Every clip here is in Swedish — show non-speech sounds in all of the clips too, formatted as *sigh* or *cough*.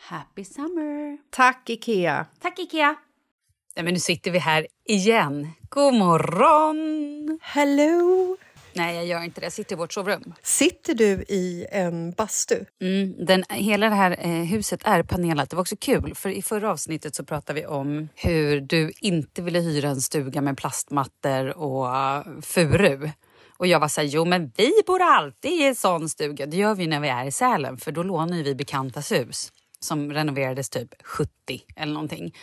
Happy summer! Tack, Ikea! Tack Ikea! Nej, men nu sitter vi här igen. God morgon! Hello! Nej, jag gör inte det. Jag sitter i vårt sovrum. Sitter du i en bastu? Mm, den, hela det här eh, huset är panelat. Det var också kul, för i förra avsnittet så pratade vi om hur du inte ville hyra en stuga med plastmattor och uh, furu. Och jag var så här, jo men vi bor alltid i en sån stuga. Det gör vi när vi är i Sälen, för då lånar vi bekantas hus som renoverades typ 70 eller någonting.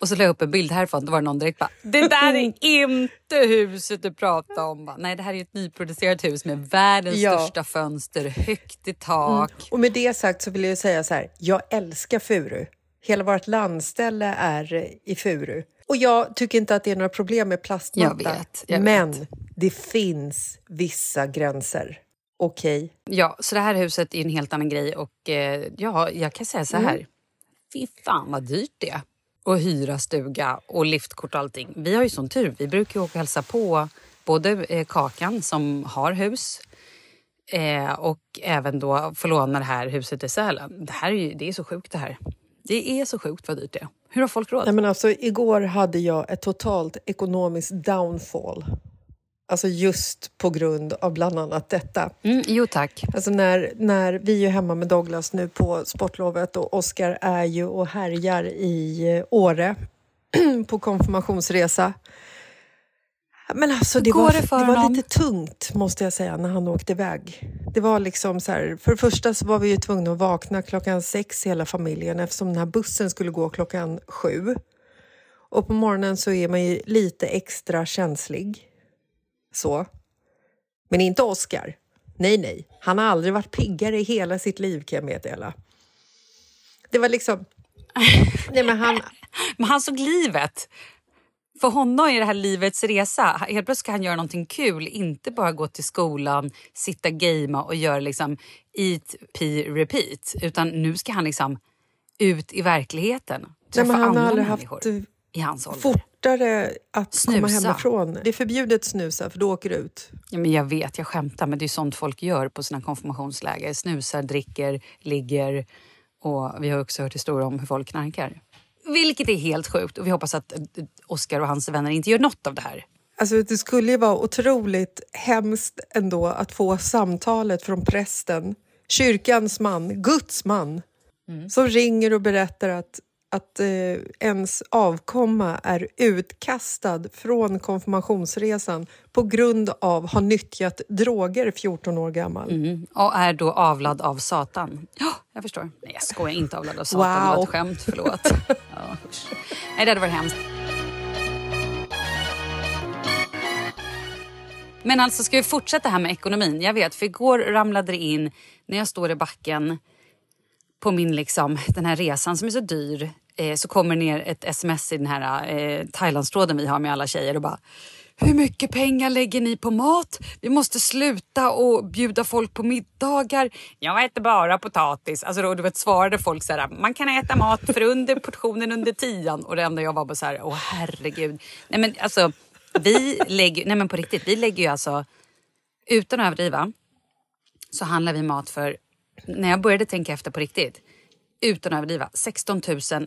Och så la jag upp en bild härifrån, då var det någon direkt bara “Det där är *laughs* inte huset du pratade om”. Bara, Nej, det här är ett nyproducerat hus med världens Ja. största fönster, högt i tak. Och med det sagt så vill jag säga så här, jag älskar furu. Hela vårt landställe är i furu. Och jag tycker inte att det är några problem med plastmatta. Jag vet, jag men vet. det finns vissa gränser. Okej? Ja, så det här huset är en helt annan grej och eh, ja, jag kan säga så här. Fy fan vad dyrt det är att hyra stuga och liftkort och allting. Vi har ju sån tur. Vi brukar ju åka och hälsa på både eh, Kakan som har hus eh, och även då få låna det här huset i Sälen. Det här är ju, det är så sjukt det här. Det är så sjukt vad dyrt det är. Hur har folk råd? Nej, men alltså, igår hade jag ett totalt ekonomiskt downfall. Alltså just på grund av bland annat detta. Mm, jo tack. Alltså när, när vi är hemma med Douglas nu på sportlovet och Oscar är ju och härjar i Åre *clears throat* på konfirmationsresa. Men alltså det var, det det var lite tungt måste jag säga när han åkte iväg. Det var liksom så här, för det första så var vi ju tvungna att vakna klockan sex hela familjen eftersom den här bussen skulle gå klockan sju. Och på morgonen så är man ju lite extra känslig. Så. Men inte Oscar. Nej, nej. Han har aldrig varit piggare i hela sitt liv kan jag meddela. Det var liksom... *laughs* Nej, men han... Men han såg livet. För honom är det här livets resa. Helt plötsligt ska han göra någonting kul. Inte bara gå till skolan, sitta gamea och göra liksom eat, pee, repeat. Utan nu ska han liksom ut i verkligheten. Nej, men han har andra aldrig människor haft eh, i hans ålder. Fortare att komma Snusa. hemifrån. Det är förbjudet att snusa, för då åker du ut. Ja, men jag vet, jag skämtar, men det är sånt folk gör på sina konfirmationsläger. Snusar, dricker, ligger och vi har också hört historier om hur folk knarkar. Vilket är helt sjukt och vi hoppas att eh, Oscar och hans vänner inte gör något av det här. Alltså, det skulle ju vara otroligt hemskt ändå att få samtalet från prästen, kyrkans man, Guds man, som ringer och berättar att, att eh, ens avkomma är utkastad från konfirmationsresan på grund av att ha nyttjat droger 14 år gammal. Mm. Och är då avlad av Satan. Ja, jag förstår. Nej, jag skojar inte avlad av Satan. Det var Wow. ett skämt, förlåt. *laughs* ja. Nej, det hade varit hemskt. Men alltså, ska vi fortsätta här med ekonomin? Jag vet, för igår ramlade det in när jag står i backen på min liksom, den här resan som är så dyr. Eh, så kommer ner ett sms i den här eh, Thailandstråden vi har med alla tjejer och bara hur mycket pengar lägger ni på mat? Vi måste sluta och bjuda folk på middagar. Jag äter bara potatis. Alltså då, du vet, svarade folk så här, man kan äta mat för under portionen under tian. Och det enda jag var bara så här, åh herregud. Nej men alltså, vi lägger, nej men på riktigt, vi lägger ju alltså, utan att överdriva, så handlar vi mat för, när jag började tänka efter på riktigt, utan att överdriva, 16 000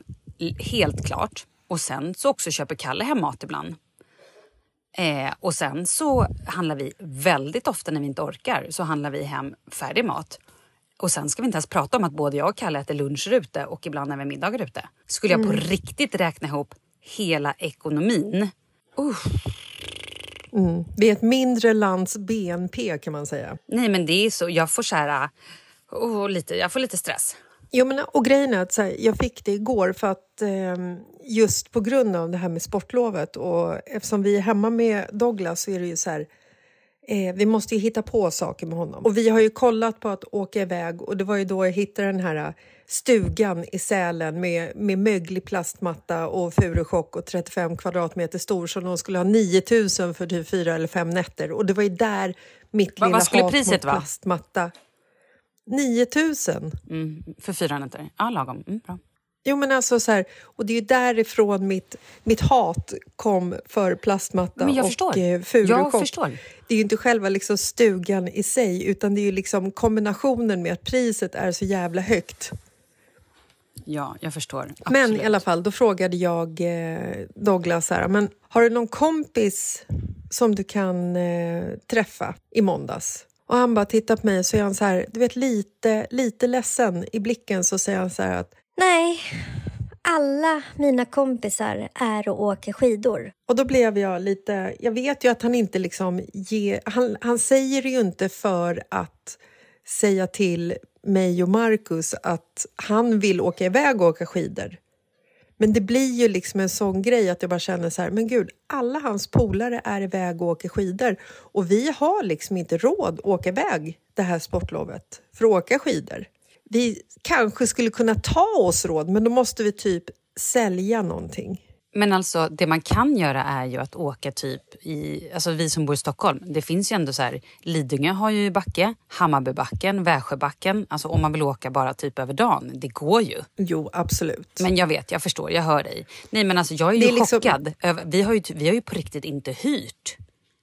helt klart. Och sen så också köper Kalle hem mat ibland. Eh, och sen så handlar vi väldigt ofta när vi inte orkar så handlar vi hem färdig mat. Och sen ska vi inte ens prata om att både jag och Kalle äter luncher ute och ibland även middagar ute. Skulle jag på riktigt räkna ihop hela ekonomin. Uh, Vi är ett mindre lands BNP kan man säga. nej men det är så, jag får så här, oh, lite, jag får lite stress. Jo, men, och grejen är att här, jag fick det igår för att eh, just på grund av det här med sportlovet och eftersom vi är hemma med Douglas så är det ju så här eh, vi måste ju hitta på saker med honom. Och vi har ju kollat på att åka iväg och det var ju då jag hittade den här stugan i Sälen med, med möglig plastmatta och furuchock och 35 kvadratmeter stor som de skulle ha 9000 för typ fyra eller fem nätter. Och det var ju där mitt Vad- lilla vad hat mot vara? plastmatta... 9000! Mm, för fyra nätter. Ja, lagom. Mm, bra. Jo, men alltså så här, och det är ju därifrån mitt, mitt hat kom för plastmatta Men jag och förstår. eh, furuchock. Jag förstår. Det är ju inte själva liksom stugan i sig utan det är ju liksom kombinationen med att priset är så jävla högt. Ja, jag förstår. Men Absolut. i alla fall, då frågade jag eh, Douglas här, men har du någon kompis som du kan eh, träffa i måndads? Och han bara tittar på mig och så är han så här, du vet lite, lite ledsen i blicken så säger han så här att Nej, alla mina kompisar är och åker skidor. Och då blev jag lite... Jag vet ju att han inte liksom ger... Han, han säger det ju inte för att säga till mig och Marcus att han vill åka iväg och åka skidor. Men det blir ju liksom en sån grej att jag bara känner så här, men gud, alla hans polare är iväg och åker skidor och vi har liksom inte råd att åka iväg det här sportlovet för att åka skidor. Vi kanske skulle kunna ta oss råd, men då måste vi typ sälja någonting. Men alltså det man kan göra är ju att åka typ i, alltså vi som bor i Stockholm, det finns ju ändå så här, Lidingö har ju backe, Hammarbybacken, Värsjöbacken, alltså om man vill åka bara typ över dagen, det går ju. Jo, absolut. Men jag vet, jag förstår, jag hör dig. Nej men alltså jag är ju Det är liksom- chockad. Vi, har ju, vi har ju på riktigt inte hyrt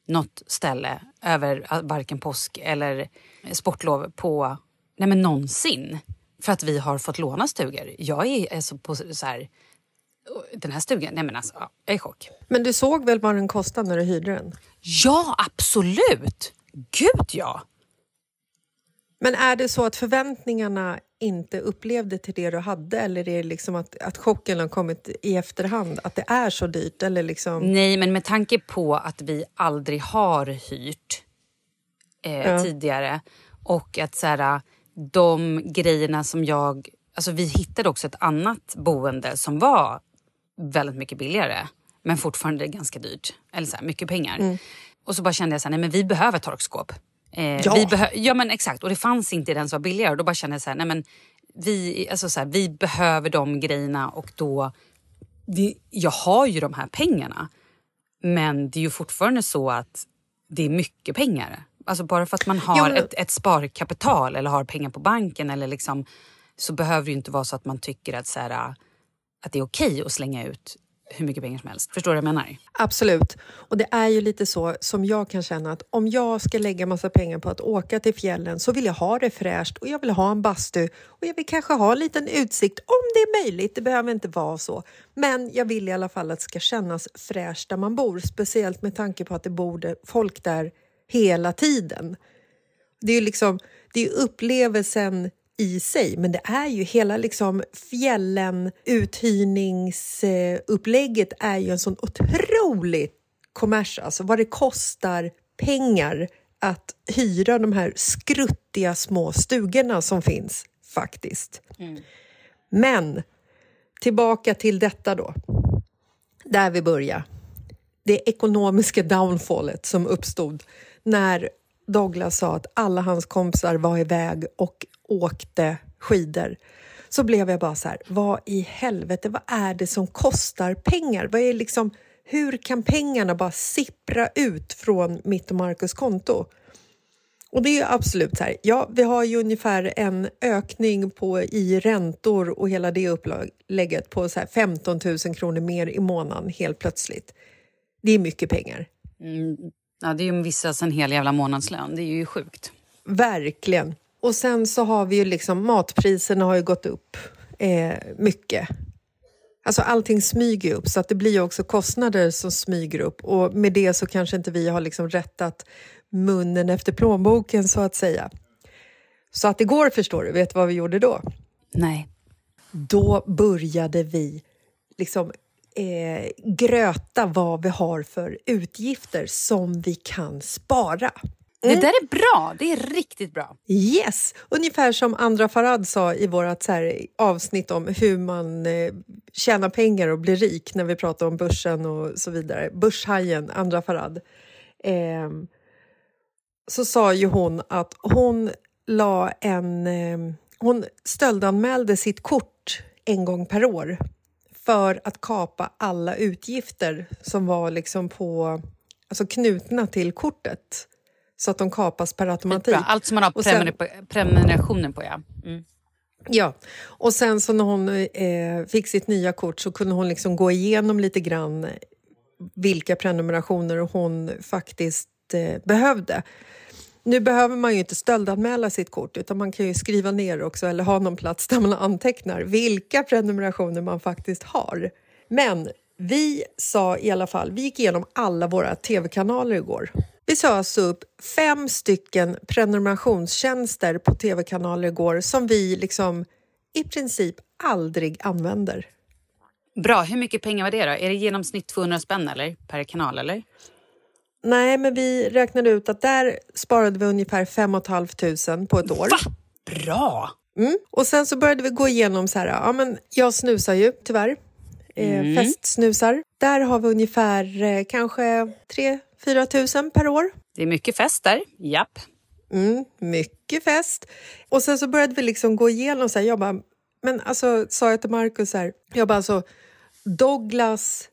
något ställe över varken påsk eller sportlov på, nej men någonsin. För att vi har fått låna stugor. Jag är alltså på så här, den här stugan, nej men alltså, ja, jag är i chock. Men du såg väl vad den kostade när du hyrde den? Ja, absolut! Gud ja! Men är det så att förväntningarna inte upplevde till det du hade eller är det liksom att, att chocken har kommit i efterhand? Att det är så dyrt? Eller liksom... Nej, men med tanke på att vi aldrig har hyrt eh, Ja. tidigare och att så här, de grejerna som jag... Alltså vi hittade också ett annat boende som var väldigt mycket billigare men fortfarande ganska dyrt. Eller så här, mycket pengar. Mm. Och så bara kände jag så här, nej men vi behöver torkskåp. Eh, Ja. Vi behö- ja men exakt och det fanns inte i den som var billigare och då bara kände jag så här, nej men vi, alltså så här, vi behöver de grejerna och då, det, jag har ju de här pengarna. Men det är ju fortfarande så att det är mycket pengar. Alltså bara för att man har Ja, men- ett, ett sparkapital eller har pengar på banken eller liksom, så behöver det ju inte vara så att man tycker att, så här, att det är okej att slänga ut hur mycket pengar som helst. Förstår du vad jag menar? Absolut. Och det är ju lite så som jag kan känna att om jag ska lägga massa pengar på att åka till fjällen så vill jag ha det fräscht och jag vill ha en bastu och jag vill kanske ha en liten utsikt om det är möjligt. Det behöver inte vara så. Men jag vill i alla fall att det ska kännas fräscht där man bor, speciellt med tanke på att det bor folk där hela tiden. Det är ju liksom, det är upplevelsen i sig, men det är ju hela liksom fjällen, uthyrningsupplägget är ju en sån otrolig kommers, alltså vad det kostar pengar att hyra de här skruttiga små stugorna som finns faktiskt. Men tillbaka till detta då, där vi börjar. Det ekonomiska downfallet som uppstod när Douglas sa att alla hans kompisar var iväg och åkte skidor så blev jag bara så här, vad i helvete, vad är det som kostar pengar? Vad är liksom, hur kan pengarna bara sippra ut från mitt och Marcus konto? Och det är ju absolut så här, ja, vi har ju ungefär en ökning på, i räntor och hela det upplägget på så här 15 000 kronor mer i månaden helt plötsligt. Det är mycket pengar. Ja, det är ju vissa en hel jävla månadslön. Det är ju sjukt. Verkligen. Och sen så har vi ju liksom matpriserna har ju gått upp eh, mycket. Alltså allting smyger upp så att det blir också kostnader som smyger upp och med det så kanske inte vi har liksom rättat munnen efter plånboken så att säga. Så att igår förstår du, vet du vad vi gjorde då? Nej. Då började vi liksom eh, gröta vad vi har för utgifter som vi kan spara. Det där är bra. Det är riktigt bra. Yes! Ungefär som Andra Farad sa i vårt avsnitt om hur man eh, tjänar pengar och blir rik när vi pratar om börsen och så vidare. Börshajen Andra Farad. Eh, så sa ju hon att hon la en... Eh, hon stöldanmälde sitt kort en gång per år för att kapa alla utgifter som var liksom på, alltså knutna till kortet så att de kapas per automatik. Allt som man har sen- prenumer- prenumerationer på, ja. Mm. Ja, och sen så när hon eh, fick sitt nya kort så kunde hon liksom gå igenom lite grann vilka prenumerationer hon faktiskt eh, behövde. Nu behöver man ju inte stöldanmäla sitt kort utan man kan ju skriva ner också eller ha någon plats där man antecknar vilka prenumerationer man faktiskt har. Men vi sa i alla fall, vi gick igenom alla våra tv-kanaler igår. Vi sa alltså upp fem stycken prenumerationstjänster på tv-kanaler igår som vi liksom i princip aldrig använder. Bra. Hur mycket pengar var det då? Är det genomsnitt 200 spänn eller? per kanal? eller? Nej, men vi räknade ut att där sparade vi ungefär 5 500 på ett år. Va? Bra! Mm. Och sen så började vi gå igenom så här, ja men jag snusar ju tyvärr. Eh, Festsnusar. Där har vi ungefär eh, kanske 3-4 tusen per år. Det är mycket fest där. Japp. Mm, mycket fest. Och sen så började vi liksom gå igenom så här, jag bara, men alltså sa jag till Markus så här, jag bara alltså Douglas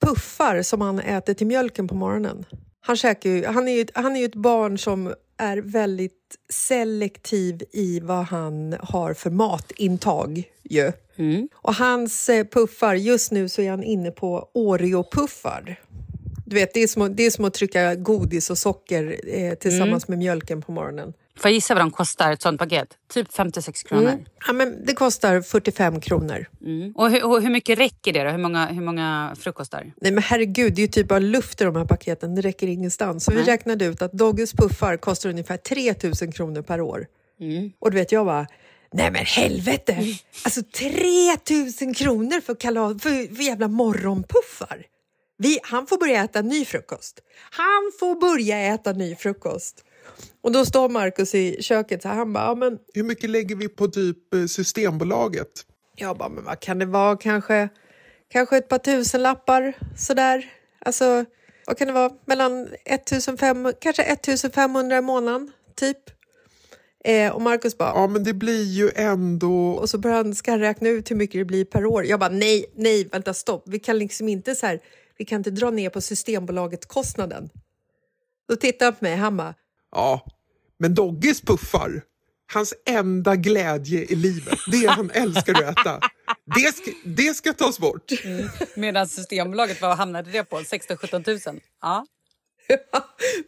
puffar som han äter till mjölken på morgonen. Han, käkar ju, han, är ju, han är ju ett barn som är väldigt selektiv i vad han har för matintag. Ju. Och hans eh, puffar, just nu så är han inne på Oreo-puffar. Du vet, det är, som, det är som att trycka godis och socker eh, tillsammans med mjölken på morgonen. Får jag gissa vad de kostar, ett sånt paket? Typ 56 kronor. Ja, men det kostar 45 kronor. Mm. Och, hur, och hur mycket räcker det då? Hur många, hur många frukostar? Nej men herregud, det är ju typ bara luft i de här paketen. Det räcker ingenstans. Så vi Nej. räknade ut att Dogges puffar kostar ungefär 3 000 kronor per år. Mm. Och du vet, jag bara... Nej men helvete! Alltså 3 000 kronor för, kala, för, för jävla morgonpuffar! Vi, han får börja äta ny frukost. Han får börja äta ny frukost. Och då står Markus i köket så han bara, ja, men Hur mycket lägger vi på typ eh, Systembolaget? Jag bara, men vad kan det vara? Kanske, Kanske ett par tusenlappar sådär. Alltså, vad kan det vara? Mellan 1500, kanske 1500 i månaden, typ. Eh, och Markus bara... Ja, men det blir ju ändå... Och så börjar han, ska räkna ut hur mycket det blir per år. Jag bara, nej, nej, vänta, stopp. Vi kan liksom inte så här, vi kan inte dra ner på Systembolaget-kostnaden. Då tittar han på mig, han bara... Ja, men Doggis puffar, hans enda glädje i livet, det är han älskar att äta. Det ska, det ska tas bort. Mm. Medan Systembolaget, vad hamnade det på? 16-17 000? Ja.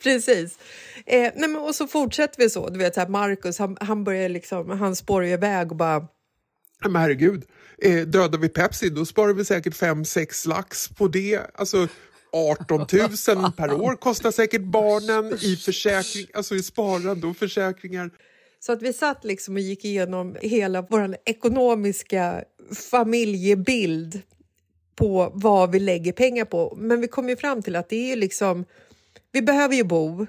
Precis. Eh, nej men, och så fortsätter vi så. Du vet, så här, Marcus, han, han börjar liksom, han spårar ju iväg och bara... Men herregud, eh, dödar vi Pepsi då sparar vi säkert 5-6 lax på det. Alltså 18 000 *laughs* per år kostar säkert barnen i försäkring, alltså i sparande och försäkringar. Så att vi satt liksom och gick igenom hela vår ekonomiska familjebild på vad vi lägger pengar på. Men vi kom ju fram till att det är ju liksom... Vi behöver ju bo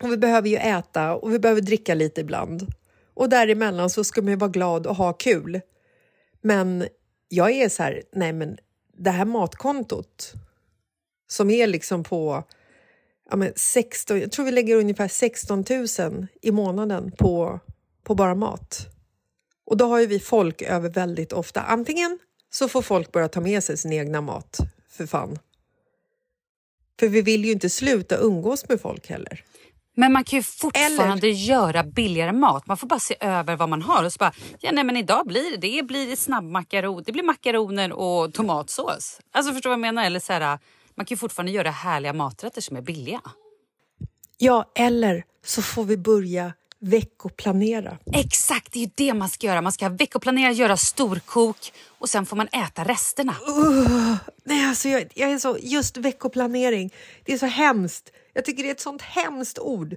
och vi behöver ju äta och vi behöver dricka lite ibland. Och däremellan så ska man ju vara glad och ha kul. Men jag är så här, nej men det här matkontot som är liksom på ja men 16, jag tror vi lägger ungefär 16 000 i månaden på, på bara mat. Och då har ju vi folk över väldigt ofta. Antingen så får folk börja ta med sig sin egna mat, för fan. För vi vill ju inte sluta umgås med folk heller. Men man kan ju fortfarande Eller... göra billigare mat. Man får bara se över vad man har och så bara, ja nej men idag blir det, det blir snabbmakaron, det blir makaroner och tomatsås. Alltså förstår du vad jag menar? Eller så här, man kan ju fortfarande göra härliga maträtter som är billiga. Ja, eller så får vi börja veckoplanera. Exakt, det är ju det man ska göra. Man ska veckoplanera, göra storkok och sen får man äta resterna. Uh, nej, alltså jag, jag, är så, just veckoplanering, det är så hemskt. Jag tycker det är ett sånt hemskt ord.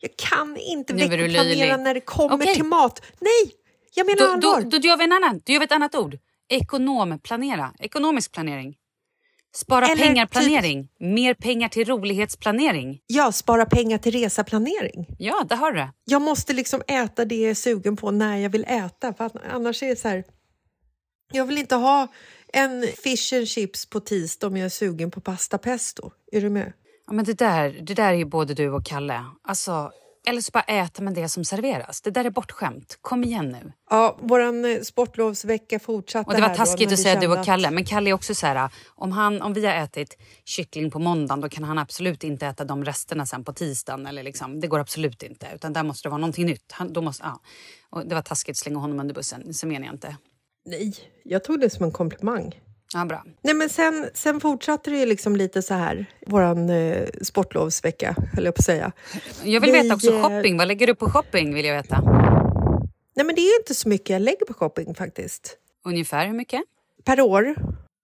Jag kan inte veckoplanera när det kommer okay. till mat. Nej, jag menar då, allvar. Då, då, då gör vi en annan. Då gör vi ett annat ord. Ekonomplanera. Ekonomisk planering. Spara pengar-planering. Typ... Mer pengar till rolighetsplanering. Ja, spara pengar till resaplanering. Ja, det har du. Jag måste liksom äta det jag är sugen på när jag vill äta. För annars är det så här... Jag vill inte ha en fish and chips på tisdag om jag är sugen på pasta pesto. Är du med? Ja, men det där, det där är ju både du och Kalle. Alltså, eller så bara äter man det som serveras. Det där är bortskämt. Kom igen nu. Ja, vår eh, sportlovsvecka fortsatte och Det var taskigt då, att säga du och Kalle, men Kalle är också så här, om, han, om vi har ätit kyckling på måndagen då kan han absolut inte äta de resterna sen på tisdagen. Eller liksom, det går absolut inte, utan där måste det vara någonting nytt. Han, då måste, ja. och det var taskigt att slänga honom under bussen, så menar jag inte. Nej, jag tog det som en komplimang. Ja, bra. Nej, men sen, sen fortsatte det ju liksom lite så här, vår eh, sportlovsvecka, höll jag på att säga. Jag vill Vi, veta också eh, shopping. Vad lägger du på shopping? vill jag veta. Nej, men det är inte så mycket jag lägger på shopping faktiskt. Ungefär hur mycket? Per år?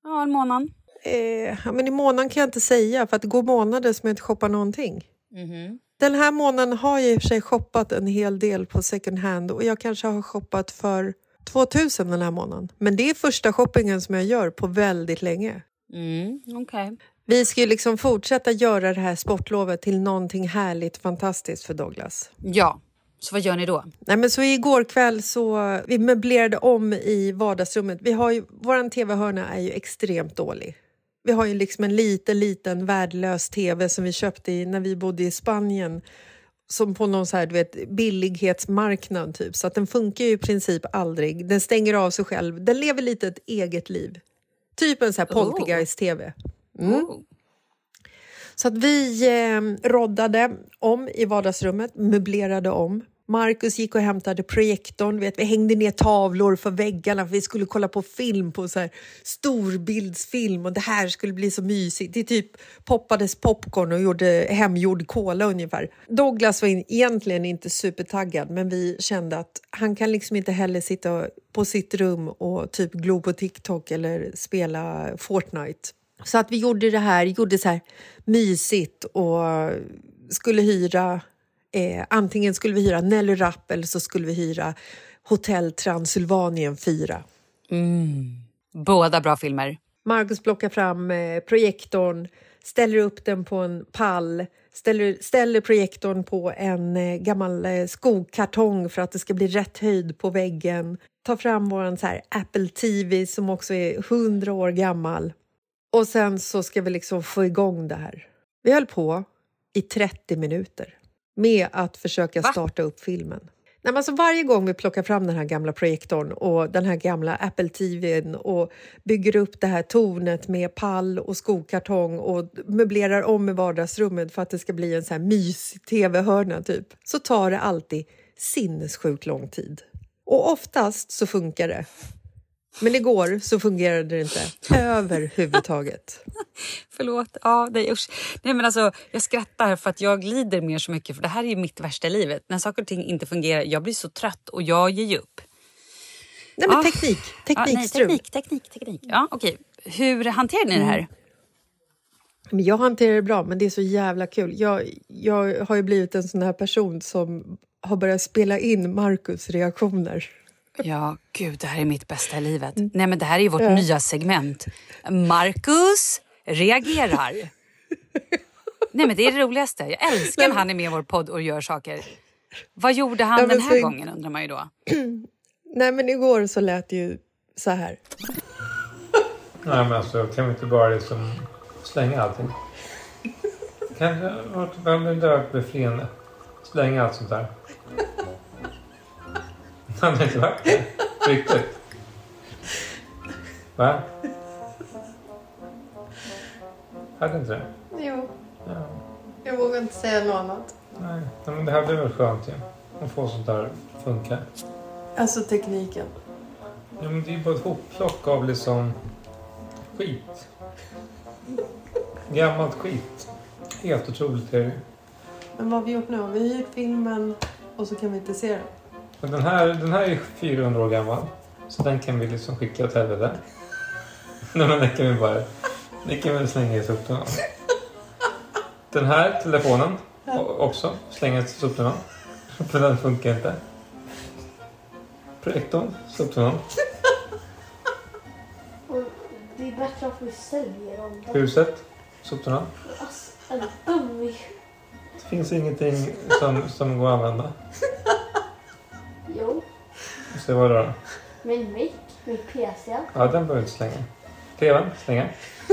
Ja, en månad. Eh, men I månaden kan jag inte säga, för att det går månader som jag inte shoppar någonting. Mm -hmm. Den här månaden har jag i och för sig shoppat en hel del på second hand och jag kanske har shoppat för 2000 den här månaden. Men det är första shoppingen som jag gör på väldigt länge. Mm, okay. Vi ska ju liksom fortsätta göra det här sportlovet till någonting härligt, fantastiskt för Douglas. Ja, så vad gör ni då? Nej, men så igår kväll så vi möblerade om i vardagsrummet. Vi har ju, våran tv-hörna är ju extremt dålig. Vi har ju liksom en liten, liten värdelös tv som vi köpte när vi bodde i Spanien som på någon så här, du vet, billighetsmarknad, typ. så att den funkar ju i princip aldrig. Den stänger av sig själv. Den lever lite ett eget liv. Typ en så här poltergeist-tv. Mm. Oh. Så att vi eh, roddade om i vardagsrummet, möblerade om Marcus gick och hämtade projektorn. Vet, vi hängde ner tavlor för väggarna för vi skulle kolla på film på så här storbildsfilm och det här skulle bli så mysigt. Det typ poppades popcorn och gjorde hemgjord kola ungefär. Douglas var in, egentligen inte supertaggad men vi kände att han kan liksom inte heller sitta på sitt rum och typ glo på TikTok eller spela Fortnite. Så att vi gjorde det här, gjorde så här mysigt och skulle hyra Eh, antingen skulle vi hyra Nelly Rapp eller så skulle vi hyra Hotell Transylvanien 4. Mm. Båda bra filmer. Marcus plockar fram eh, projektorn, ställer upp den på en pall, ställer, ställer projektorn på en eh, gammal eh, skokartong för att det ska bli rätt höjd på väggen. Tar fram vår så här Apple TV som också är 100 år gammal. Och sen så ska vi liksom få igång det här. Vi höll på i 30 minuter med att försöka starta upp filmen. Nej, men alltså varje gång vi plockar fram den här gamla projektorn och den här gamla Apple TVn och bygger upp det här tornet med pall och skokartong och möblerar om i vardagsrummet för att det ska bli en så här mys-tv-hörna typ, så tar det alltid sinnessjukt lång tid. Och oftast så funkar det. Men igår så fungerade det inte överhuvudtaget. *laughs* Förlåt. Ja, nej, usch. Nej, men alltså, jag skrattar för att jag lider mer så mycket för det här är mitt värsta livet. När saker och ting inte fungerar, jag blir så trött och jag ger upp. Nej men teknik, teknikstrul. Ja, nej, teknik, teknik, teknik. Ja, okej. Hur hanterar ni det här? Men jag hanterar det bra, men det är så jävla kul. Jag, jag har ju blivit en sån här person som har börjat spela in Markus reaktioner. Ja, gud, det här är mitt bästa i livet. Nej, men det här är ju vårt ja. nya segment. Marcus reagerar. Nej, men det är det roligaste. Jag älskar när han är med i vår podd och gör saker. Vad gjorde han ja, den här så... gången undrar man ju då. *clears throat* Nej, men igår så lät det ju så här. Nej, men alltså kan vi inte bara liksom slänga allting? Kan vi dö befriande? Slänga allt sånt där. Han har inte varit där. Riktigt. Va? Hade inte det? Jo. Ja. Jag vågar inte säga något annat. Nej, men det hade varit skönt ju. Att få sånt där funka. Alltså tekniken. Ja, men det är ju bara ett hopplock av liksom skit. Gammalt skit. Helt otroligt är det Men vad har vi gjort nu? Vi har hyrt filmen och så kan vi inte se den. Men den här, den här är 400 år gammal. Så den kan vi liksom skicka åt helvete. *laughs* Nej men den kan vi bara... Den kan vi slänga i soptunnan. Den här telefonen också slänga i soptunnan. *laughs* För den funkar inte. Projektorn, soptunnan. *laughs* Det är bättre att vi säljer dem. Huset, soptunnan. Alltså, det finns ingenting som, som går att använda. Se vad då? Min mick, min PC. Ja, den behöver vi inte slänga. TVn, slänga.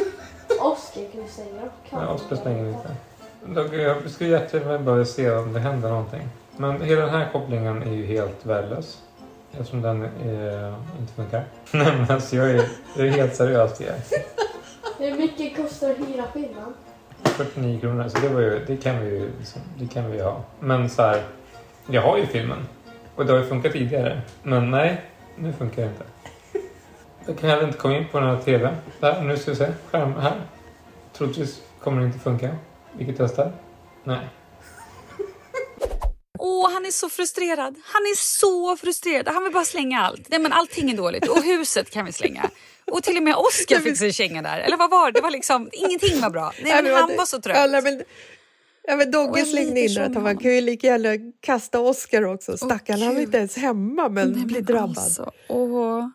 *laughs* Oskar kan vi slänga då. Nej, Oskar slänger vi inte. Jag skulle jättegärna börja se om det händer någonting. Men hela den här kopplingen är ju helt värdelös. Eftersom den eh, inte funkar. *laughs* Nej men alltså jag är, jag är helt seriös jag. Hur mycket kostar att hyra filmen? 49 kronor, så det, var ju, det, kan vi ju liksom, det kan vi ha. Men så här, jag har ju filmen. Och det har ju funkat tidigare. Men nej, nu funkar det inte. Jag kan heller inte komma in på den här TVn. Där, nu ska vi se. Skärm här. Troligtvis kommer det inte funka. Vi kan testa. Nej. Åh, han är så frustrerad. Han är så frustrerad. Han vill bara slänga allt. Nej, men allting är dåligt. Och huset kan vi slänga. Och till och med Oscar fick sig en känga där. Eller vad var det? Det var liksom, ingenting var bra. Nej, men han var så trött. Ja, men, men Dogge slängde in att han kan ju lika gärna kasta Oscar också. Stackarn, oh, han är inte ens hemma men Nej, blir drabbad. Alltså, åh.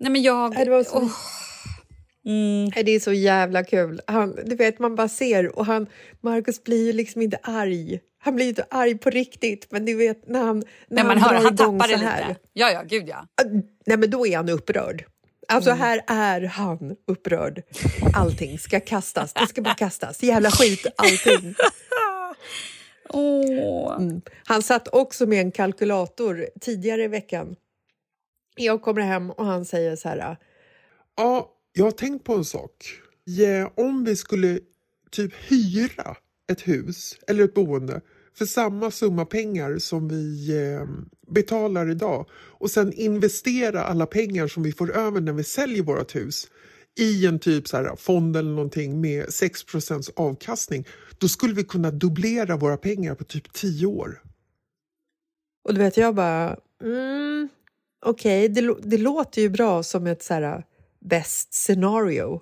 Nej men jag... Nej, det, var så... Oh. Mm. Det är så jävla kul. Han, du vet, man bara ser och han, Marcus blir ju liksom inte arg. Han blir inte arg på riktigt, men du vet när han, när Nej, man han hör, han tappar det lite. Ja, ja, gud ja. Nej, men då är han upprörd. Alltså mm. här är han upprörd. Allting ska kastas. Det ska bara kastas. Jävla skit, allting. *laughs* Oh. Mm. Han satt också med en kalkylator tidigare i veckan. Jag kommer hem och han säger så här. Ja, jag har tänkt på en sak. Ja, om vi skulle typ hyra ett hus eller ett boende för samma summa pengar som vi eh, betalar idag och sen investera alla pengar som vi får över när vi säljer vårt hus i en typ så här, fond eller någonting med 6% avkastning, då skulle vi kunna dubblera våra pengar på typ 10 år. Och du vet, jag bara... Mm, Okej, okay, det, det, låter ju bra som ett så här, best scenario.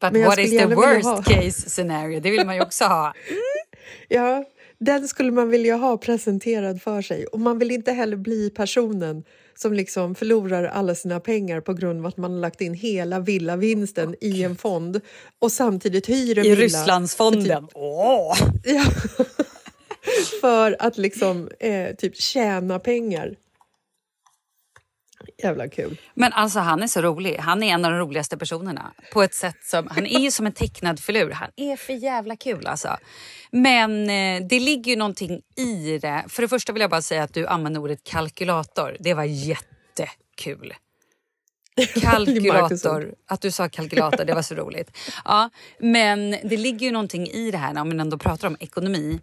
But what is the worst case scenario? Det vill man ju också ha. *laughs* Ja, den skulle man vilja ha presenterad för sig. Och man vill inte heller bli personen som liksom förlorar alla sina pengar på grund av att man har lagt in hela villavinsten i en fond och samtidigt hyr en I villa. Rysslandsfonden. Åh! Ja. *laughs* för att liksom eh, typ tjäna pengar. Jävla kul. Men alltså han är så rolig. Han är en av de roligaste personerna. På ett sätt som, han är ju som en tecknad filur. Han är för jävla kul alltså. Men eh, det ligger ju någonting i det. För det första vill jag bara säga att du använde ordet kalkylator. Det var jättekul. *laughs* Kalkylator. Att du sa kalkylator, det var så roligt. Ja, men det ligger ju någonting i det här när man ändå pratar om ekonomi.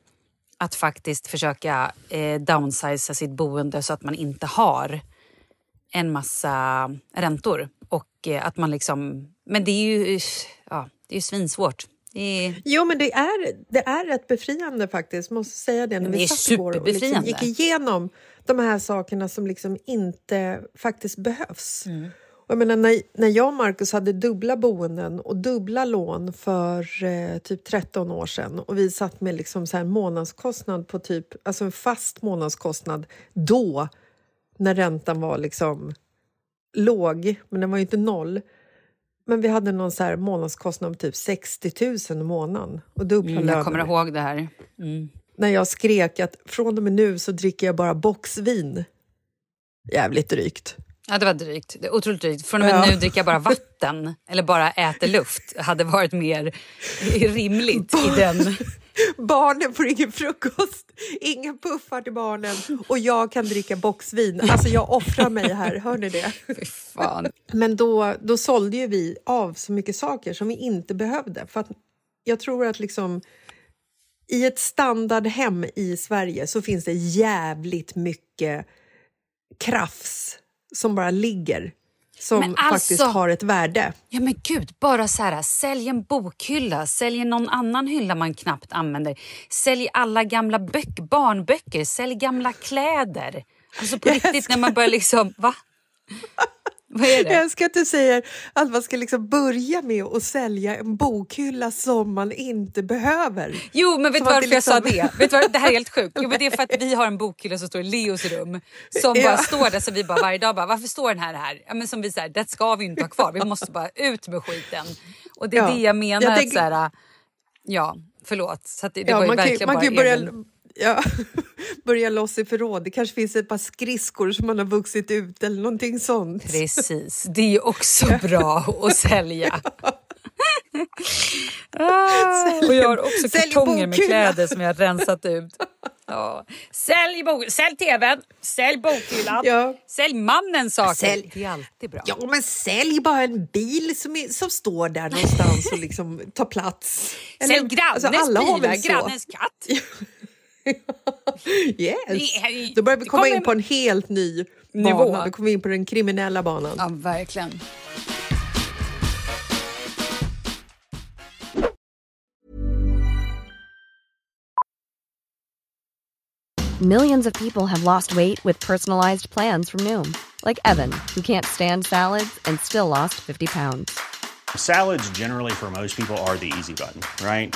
Att faktiskt försöka eh, downsiza sitt boende så att man inte har en massa räntor. Och eh, att man liksom... Men det är ju, ja, det är ju svinsvårt. Är, Jo, men det är, det är rätt befriande faktiskt, måste säga det. När Det vi satt igår och liksom gick igenom de här sakerna som liksom inte faktiskt behövs. Mm. Och jag menar, när, när jag och Marcus hade dubbla boenden och dubbla lån för eh, typ 13 år sedan och vi satt med liksom så här månadskostnad på typ, alltså en fast månadskostnad då när räntan var liksom låg, men den var ju inte noll. Men vi hade någon så här månadskostnad på typ 60 000 i månaden och dubbla mm, löner. jag kommer ihåg det här. Mm. När jag skrek att från och med nu så dricker jag bara boxvin. Jävligt drygt. Ja, det var drygt. Det otroligt drygt. Från och med Ja. nu dricker jag bara vatten eller bara äter luft. hade varit mer rimligt i den... *laughs* *laughs* Barnen får ingen frukost, ingen puffar till barnen och jag kan dricka boxvin. Alltså jag offrar mig här, hör ni det? *laughs* Men då, då sålde ju vi av så mycket saker som vi inte behövde. För jag tror att liksom i ett standardhem i Sverige så finns det jävligt mycket krafs som bara ligger som alltså- faktiskt har ett värde. Ja men gud, bara så här, sälj en bokhylla, sälj någon annan hylla man knappt använder. Sälj alla gamla böck, barnböcker, sälj gamla kläder. Alltså på Jag riktigt när man börjar liksom, va? Vad är Jag det? älskar att du säger att man ska liksom börja med att sälja en bokhylla som man inte behöver. Jo, men vet du att varför det jag sa liksom- det? Vet du vad, det här är helt sjukt. Jo, men det är för att vi har en bokhylla som står i Leos rum. Som Ja. bara står där så vi bara varje dag bara, varför står den här här? Ja, men som vi säger, det ska vi inte ha kvar. Vi måste bara ut med skiten. Och det är Ja. det jag menar. Jag att tänker- så här, ja, förlåt. Så att det, det Ja, var ju man kan, verkligen man bara kan börja, egen- ja, *laughs* börja loss i förråd. Det kanske finns ett par skridskor som man har vuxit ut eller någonting sånt. Precis, det är också bra att sälja. *laughs* ah, och jag har också Sälj kartonger med kläder som jag har rensat ut. Ja. Sälj, bok, sälj tvn, sälj bokhyllan, Ja. sälj mannen saker. Sälj- Det är alltid bra. Ja, men sälj bara en bil som, är, som står där någonstans och liksom tar plats. Sälj Eller- grannens alltså, alla bilar, grannens katt. *laughs* Yes. Då börjar vi komma in på en helt ny Nivå. bana. Då kommer vi in på den kriminella banan. Ja, verkligen. Millions of people have lost weight with personalized plans from Noom, like Evan, who can't stand salads and still lost 50 pounds. Salads, generally, for most people, are the easy button, right?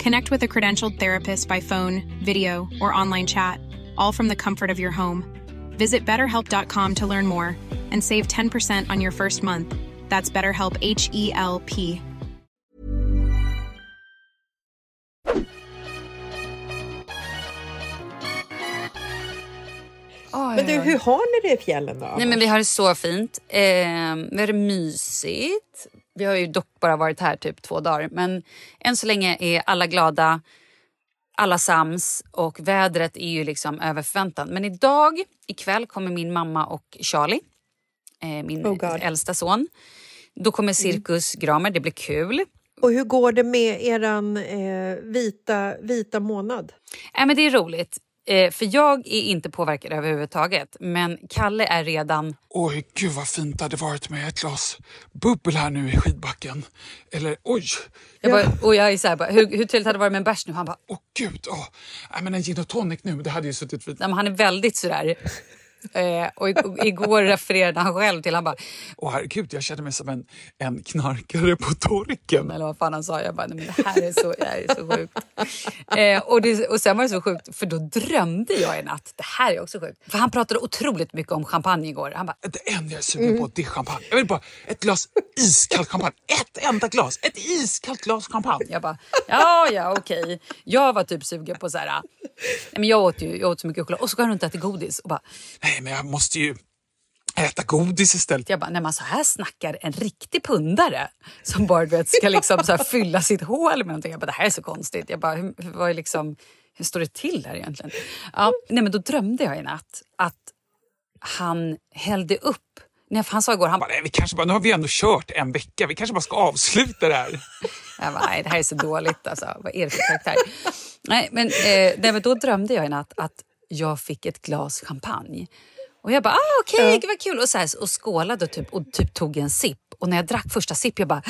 Connect with a credentialed therapist by phone, video, or online chat, all from the comfort of your home. Visit betterhelp.com to learn more and save 10% on your first month. That's BetterHelp H E L P. Men du, hur har ni det i fjällen då? Nej, men vi har det så fint. Eh, vi har det mysigt. Vi har ju dock bara varit här typ två dagar. Men än så länge är alla glada. alla sams och vädret är ju liksom över förväntan. Men idag, ikväll, kommer min mamma och Charlie, eh, min Oh äldsta son. Då kommer Cirkus Gramer, det blir kul. Och hur går det med eran eh, vita, vita månad? Äh, men det är roligt. Eh, för jag är inte påverkad överhuvudtaget. Men Kalle är redan... Oj, gud vad fint det hade varit med ett glas bubbel här nu i skidbacken. Eller oj! Jag bara, och jag är så här, bara, hur, hur trevligt hade det varit med en bärs nu? Han bara, Åh gud, åh. Nej, men en gin och tonic nu, det hade ju suttit fint. nej, men han är väldigt sådär. Eh, och, igår refererade han själv till, han bara, Åh herregud, jag känner mig som en, en knarkare på torken. eller vad fan han sa. Jag bara, nej men det här är så, det här är så sjukt. Eh, och, det, och sen var det så sjukt, för då drömde jag i natt. Det här är också sjukt. För han pratade otroligt mycket om champagne igår. Han bara, Det enda jag är sugen på det är champagne. Jag vill bara ett glas iskallt champagne. Ett enda glas. Ett iskallt glas champagne. Jag bara, ja, ja, okej. Jag var typ sugen på så här... Men jag åt ju jag åt så mycket choklad och så går han runt och äter godis. Och bara, Nej, men jag måste ju äta godis istället. jag bara, nej men så här snackar en riktig pundare som bara vet, ska liksom så fylla sitt hål med någonting. Jag bara, det här är så konstigt. Jag bara, hur, vad är liksom, hur står det till här egentligen? Ja, nej men då drömde jag i natt att han hällde upp Nej, han sa igår, han bara, Nej, vi kanske bara, nu har vi ändå kört en vecka. Vi kanske bara ska avsluta det här. Jag bara, nej det här är så dåligt alltså. Vad är det för karaktär? Nej men, eh, nej, men då drömde jag i natt att jag fick ett glas champagne. Och jag bara, ah, okej, gud vad kul. Och, så här, och skålade och typ, och typ tog en sipp. Och när jag drack första sipp, jag bara,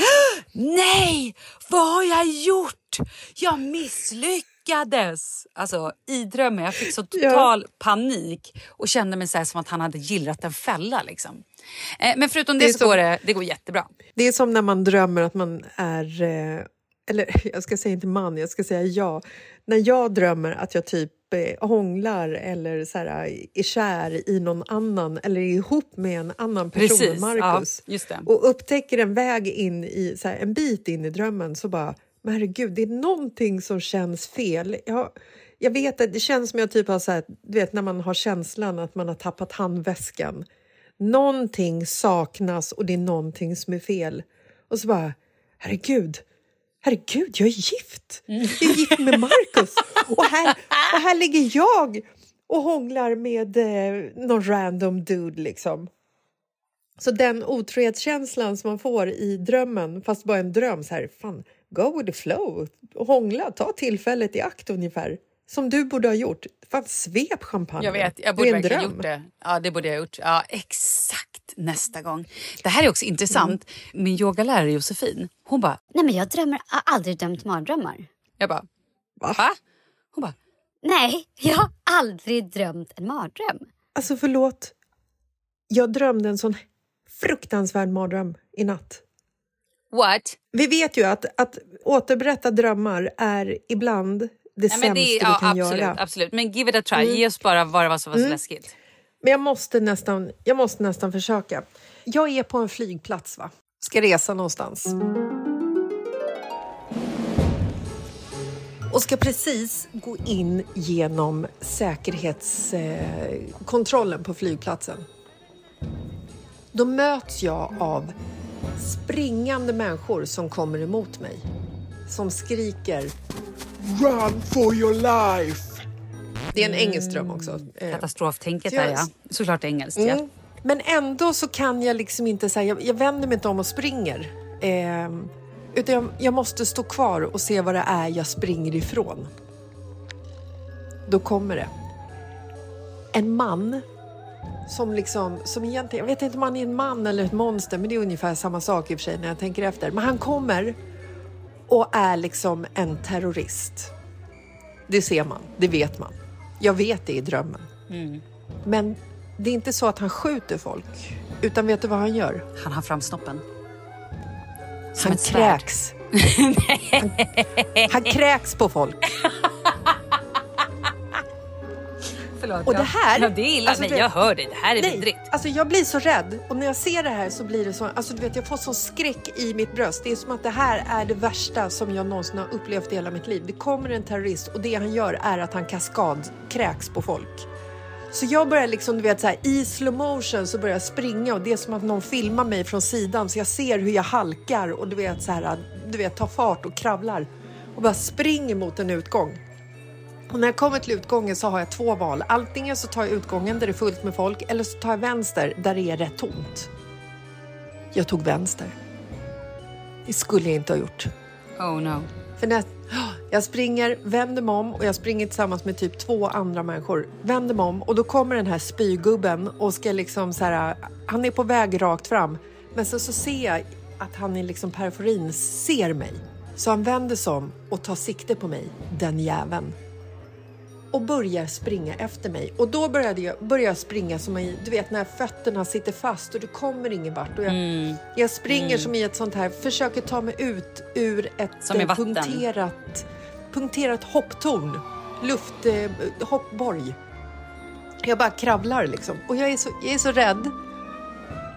nej, vad har jag gjort? Jag misslyckades! Alltså i drömmen, jag fick så total panik och kände mig så här, som att han hade gillrat en fälla. Liksom. Eh, men förutom det, Det så så- går det, det går jättebra. Det är som när man drömmer att man är... Eh, eller *laughs* jag ska säga inte man, jag ska säga jag. När jag drömmer att jag typ hånglar eller så här, är kär i någon annan eller är ihop med en annan person Precis, än Marcus ja, och upptäcker en väg in i, så här, en bit in i drömmen så bara, men herregud, det är någonting som känns fel. Jag, jag vet att det känns som jag typ har så här, du vet när man har känslan att man har tappat handväskan. Någonting saknas och det är någonting som är fel. Och så bara, herregud, herregud, jag är gift. Jag är gift med Marcus. Och här, och här ligger jag och hånglar med eh, någon random dude liksom. Så den otrohetskänslan som man får i drömmen, fast bara en dröm, så här, fan, go with the flow, hångla, ta tillfället i akt ungefär. Som du borde ha gjort. Fan, svep champagne. Jag vet, jag borde verkligen dröm. gjort det. Ja, det borde jag ha gjort. Ja, exakt nästa gång. Det här är också intressant. Min yogalärare Josefin, hon bara... Nej men jag drömmer, har aldrig drömt mardrömmar. Jag bara... Va? Hon bara... Nej, jag har aldrig drömt en mardröm. Alltså förlåt, jag drömde en sån fruktansvärd mardröm i natt. What? Vi vet ju att, att återberätta drömmar är ibland det Nej, sämsta det, vi är- kan ja, absolut, göra. absolut. Men give it a try. Mm. Ge oss bara vad det var som var så Mm. läskigt. Men jag måste, nästan, jag måste nästan försöka. Jag är på en flygplats, va? Ska resa någonstans. Och ska precis gå in genom säkerhetskontrollen på flygplatsen. Då möts jag av springande människor som kommer emot mig. Som skriker Run for your life! Det är en engelsk dröm också. Eh, Katastroftänket där ja. Såklart engelskt Mm. ja. Men ändå så kan jag liksom inte säga, jag, jag vänder mig inte om och springer. Ehm, utan jag, jag måste stå kvar och se vad det är jag springer ifrån. Då kommer det. En man som liksom, som egentligen, jag vet inte om han är en man eller ett monster, men det är ungefär samma sak i och för sig när jag tänker efter. Men han kommer och är liksom en terrorist. Det ser man, det vet man. Jag vet det i drömmen. Mm. Men det är inte så att han skjuter folk, utan vet du vad han gör? Han har fram snoppen. Som Han kräks. *laughs* han, han kräks på folk. *laughs* Förlåt. Och det här... Ja, det är illa. alltså, Nej, jag hör dig. Det här är Nej, vidrigt. Alltså jag blir så rädd och när jag ser det här så blir det så, alltså du vet jag får sån skräck i mitt bröst. Det är som att det här är det värsta som jag någonsin har upplevt i hela mitt liv. Det kommer en terrorist och det han gör är att han kaskadkräks på folk. Så jag börjar liksom, du vet så här, i slow motion så börjar jag springa och det är som att någon filmar mig från sidan så jag ser hur jag halkar och du vet så här, du vet tar fart och kravlar och bara springer mot en utgång. Och när jag kommer till utgången så har jag två val. Antingen så tar jag utgången där det är fullt med folk eller så tar jag vänster där det är rätt tomt. Jag tog vänster. Det skulle jag inte ha gjort. Oh no. För när jag springer, vänder mig om och jag springer tillsammans med typ två andra människor. Vänder mig om och då kommer den här spygubben och ska liksom så här, han är på väg rakt fram. Men så, så ser jag att han i liksom periferin ser mig. Så han vänder sig om och tar sikte på mig, den jäveln. Och börjar springa efter mig. Och då började jag, började jag springa som i, du vet när fötterna sitter fast och du kommer ingen vart. Och jag, Mm. jag springer Mm. som i ett sånt här, försöker ta mig ut ur ett Som eh, punkterat, punkterat hopptorn. Luft, eh. Jag bara kravlar liksom. Och jag är, så, jag är så rädd.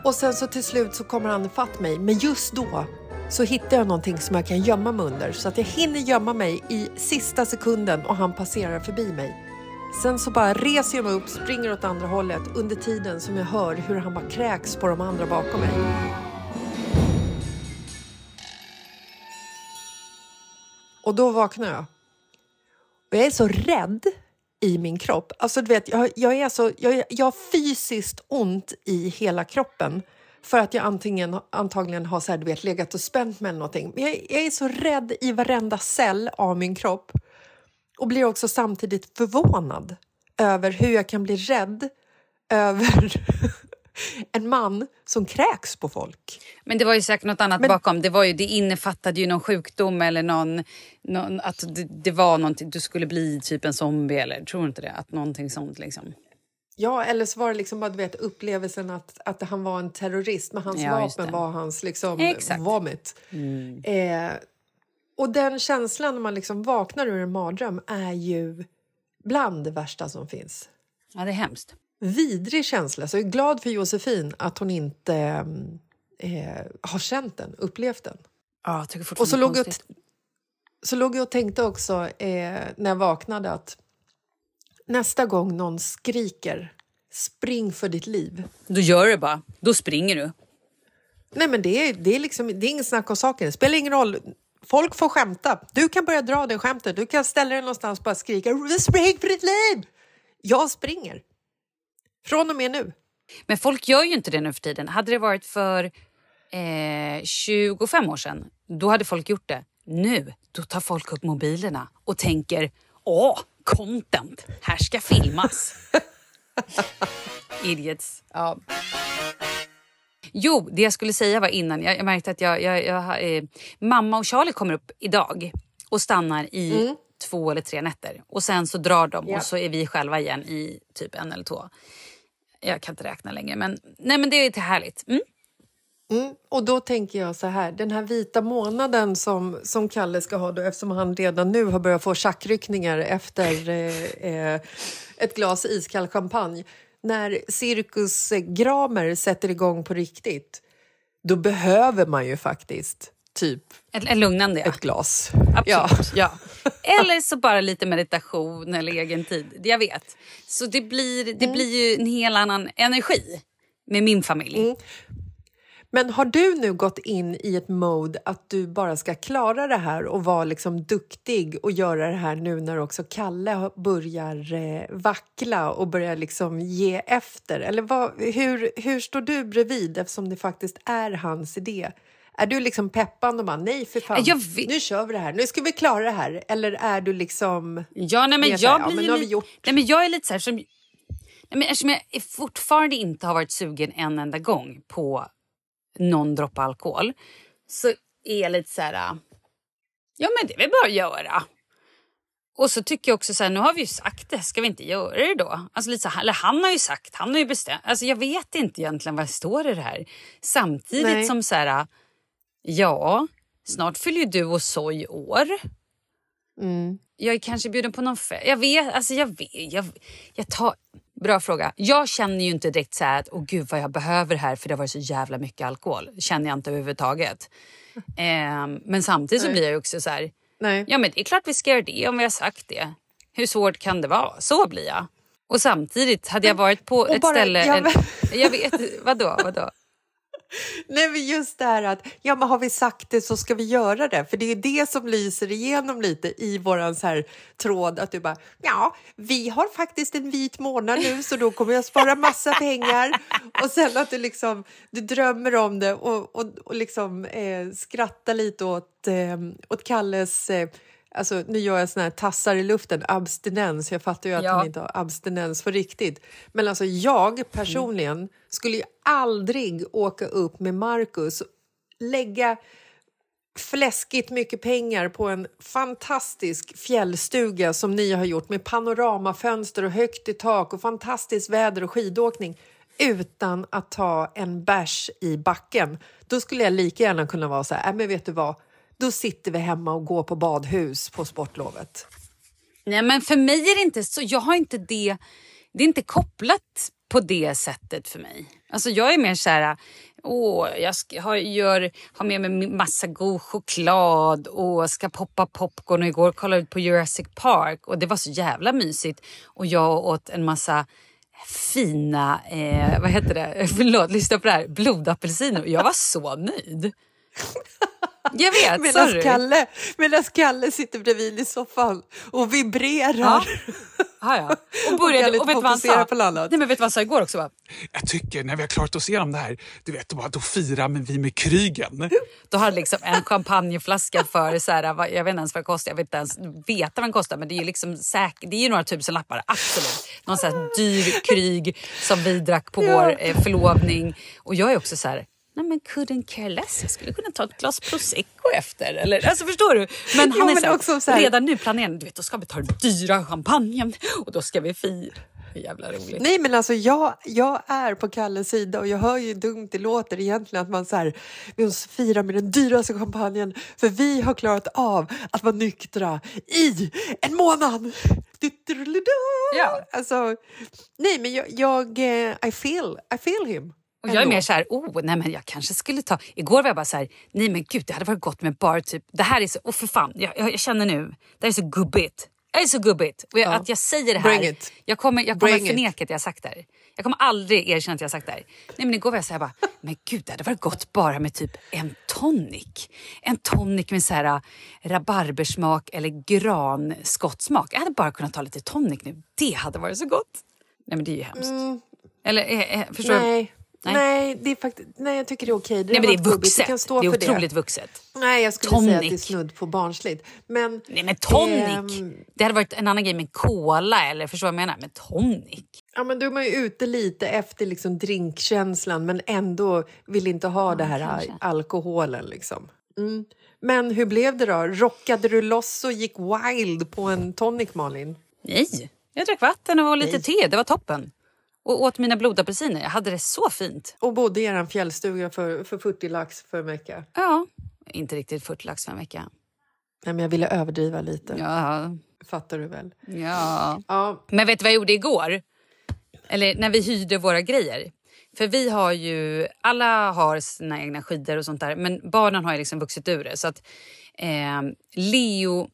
Och sen så till slut så kommer han ifatt mig. Men just då så hittar jag någonting som jag kan gömma mig under. Så att jag hinner gömma mig i sista sekunden och han passerar förbi mig. Sen så bara reser jag mig upp, springer åt andra hållet under tiden som jag hör hur han bara kräks på de andra bakom mig. Och då vaknar jag. Och jag är så rädd i min kropp. Alltså du vet, jag, jag, är så, jag, jag har fysiskt ont i hela kroppen för att jag antingen, antagligen har så här, du vet, legat och spänt mig eller någonting. Men jag, jag är så rädd i varenda cell av min kropp och blir också samtidigt förvånad över hur jag kan bli rädd över *laughs* en man som kräks på folk. Men det var ju säkert något annat Men- bakom. Det, var ju, det innefattade ju någon sjukdom eller någon... någon att det, det var någonting, du skulle bli typ en zombie eller tror du inte det? Att någonting sånt liksom. Ja, eller så var det liksom bara du vet, upplevelsen att, att han var en terrorist men hans Ja, vapen var hans liksom, Exakt. vomit. Eh, och den känslan när man liksom vaknar ur en mardröm är ju bland det värsta som finns. Ja, det är hemskt. Vidrig känsla. Så jag är glad för Josefin att hon inte eh, har känt den, upplevt den. Ja, jag tycker Och så fortfarande låg, jag, så låg jag och tänkte också eh, när jag vaknade att nästa gång någon skriker spring för ditt liv. Då gör du bara. Då springer du. Nej men det är, det är, liksom, det är ingen snack om saken. Det spelar ingen roll. Folk får skämta. Du kan börja dra det skämtet. Du kan ställa dig någonstans och bara skrika spring för ditt liv. Jag springer. Från och med nu. Men folk gör ju inte det nu för tiden. Hade det varit för eh, 25 år sedan, då hade folk gjort det. Nu, då tar folk upp mobilerna och tänker åh, content, här ska filmas. *laughs* Idiots. Ja. Jo, det jag skulle säga var innan, jag, jag märkte att jag, jag, jag, eh, mamma och Charlie kommer upp idag och stannar i två eller tre nätter. Och sen så drar de Ja. och så är vi själva igen i typ en eller två. Jag kan inte räkna längre men, nej, men det är lite härligt. Mm. Mm. Och då tänker jag så här, den här vita månaden som, som Kalle ska ha då, eftersom han redan nu har börjat få tjackryckningar efter *laughs* eh, eh, ett glas iskall champagne. När Cirkus eh, Gramer sätter igång på riktigt, då behöver man ju faktiskt typ En, en lugnande ja. ett glas. Absolut, ja. *laughs* Eller så bara lite meditation eller egen tid. Jag vet. Så det blir, det Mm. blir ju en helt annan energi med min familj. Mm. Men har du nu gått in i ett mode att du bara ska klara det här och vara liksom duktig och göra det här nu när också Kalle börjar eh, vackla och börjar liksom ge efter? Eller vad, hur, hur står du bredvid eftersom det faktiskt är hans idé? Är du liksom peppande och bara nej för fan, Jag nu kör vi det här, nu ska vi klara det här? Eller är du liksom... Ja, nej, men så här, jag ja, blir men har vi gjort Nej, men jag är lite så här som... Nej, men eftersom jag fortfarande inte har varit sugen en enda gång på någon droppe alkohol så är jag lite så här... äh, Ja, men det är väl bara att göra. Och så tycker jag också så här, nu har vi ju sagt det, ska vi inte göra det då? Alltså lite så här, eller han har ju sagt, han har ju bestämt. Alltså jag vet inte egentligen vad det står i det här. Samtidigt Nej. som så här, ja, snart fyller ju du och Soy år. Mm. Jag är kanske bjuden på någon fest. Jag vet, alltså jag vet. Jag, jag tar... Bra fråga. Jag känner ju inte direkt så att åh gud vad jag behöver här för det har varit så jävla mycket alkohol. Känner jag inte överhuvudtaget. *laughs* Ehm, men samtidigt så Nej. blir jag också så här. Nej. Ja men det är klart vi ska göra det om vi har sagt det. Hur svårt kan det vara? Så blir jag. Och samtidigt hade jag varit på och ett bara- ställe... jag en, vet- jag vet, vadå, vadå? Nej, men just det här att ja, men har vi sagt det så ska vi göra det. För det är det som lyser igenom lite i våran så här tråd. Att du bara, ja, vi har faktiskt en vit månad nu så då kommer jag spara massa pengar. Och sen att du liksom, du drömmer om det och, och, och liksom eh, skrattar lite åt, eh, åt Kalles eh, Alltså, nu gör jag såna här tassar i luften, abstinens. Jag fattar ju att Ja. han inte har abstinens på riktigt. Men alltså jag personligen skulle ju aldrig åka upp med Marcus lägga fläskigt mycket pengar på en fantastisk fjällstuga som ni har gjort med panoramafönster och högt i tak och fantastiskt väder och skidåkning utan att ta en bärs i backen. Då skulle jag lika gärna kunna vara så här, äh, men vet du vad, då sitter vi hemma och går på badhus på sportlovet. Nej, men för mig är det inte så. Jag har inte det. Det är inte kopplat på det sättet för mig. Alltså jag är mer så här, åh, jag ska, har, gör, har med mig massa god choklad och ska poppa popcorn och igår kollade ut på Jurassic Park och det var så jävla mysigt och jag åt en massa fina, eh, vad heter det, *laughs* förlåt, lyssna på det här, blodapelsiner och jag var så nöjd. Jag vet, *laughs* Medan sorry. Kalle, medans Kalle sitter bredvid i soffan och vibrerar. Ja. Ja, ja. Och, *laughs* började, kan och, vet vad han sa? på något annat. Nej, men vet du vad han sa igår också? Va? Jag tycker när vi har klarat oss igenom det här, du vet, då, då firar vi med krygen. Då har liksom en champagneflaska för, så här, vad- jag vet inte ens vad det kostar, jag vet inte ens veta vad den kostar men det är ju liksom säk, det är ju några tusen lappar, absolut. Någon så här dyr kryg som vi drack på Ja. vår eh, förlovning. Och jag är också så här, nej men couldn't care less, jag skulle kunna ta ett glas prosecco efter. Eller, alltså förstår du? Men han Jo, är men så här, också så här- redan nu planerar du vet då ska vi ta den dyra champagnen och då ska vi fira. Jävla roligt. Nej men alltså jag, jag är på Kalles sida och jag hör ju hur dumt det låter egentligen att man så här, vi måste fira med den dyraste champagnen för vi har klarat av att vara nyktra i en månad. Ja. Alltså, nej men jag, jag eh, I, feel, I feel him. Och jag är mer så här, oh, nej men jag kanske skulle ta... Igår var jag bara så här, nej men gud det hade varit gott med bara typ, det här är så, oh för fan, jag, jag, jag känner nu, det här är så gubbigt. Det är så gubbigt. Och jag, Ja. att jag säger det här, it. jag kommer, jag kommer Bring it. förneka att jag har sagt det här. Jag kommer aldrig erkänna att jag har sagt det här. Nej men igår var jag så här bara, *laughs* men gud det hade varit gott bara med typ en tonic. En tonic med så här äh, rabarbersmak eller granskottsmak. Jag hade bara kunnat ta lite tonic nu. Det hade varit så gott. Nej men det är ju hemskt. Eller eh, eh, förstår du? Nej. Det är faktiskt, nej, jag tycker det är okej. Nej men det är vuxet. Kan stå Det är för otroligt vuxet. Nej, jag skulle säga att det är Tonic. snudd på barnsligt. Men, Nej men tonic! Ehm. Det hade varit en annan grej med cola eller förstår vad jag menar? Men tonic. Ja, men då är man ju ute lite efter liksom drinkkänslan men ändå vill inte ha det här kanske. alkoholen. Liksom. Mm. Men hur blev det då? Rockade du loss och gick wild på en tonic, Malin? Nej, jag drack vatten och lite Nej. te. Det var toppen. Och åt mina blodapelsiner. Jag hade det så fint. Och bodde i er fjällstuga för, för 40 lax för en vecka? Ja, inte riktigt 40 lax för en vecka. Nej, men jag ville överdriva lite. Ja, Fattar du väl? ja. Ja, Men vet du vad jag gjorde igår? Eller när vi hyrde våra grejer. För vi har ju, alla har sina egna skidor och sånt där. Men barnen har ju liksom vuxit ur det. Så att eh, Leo,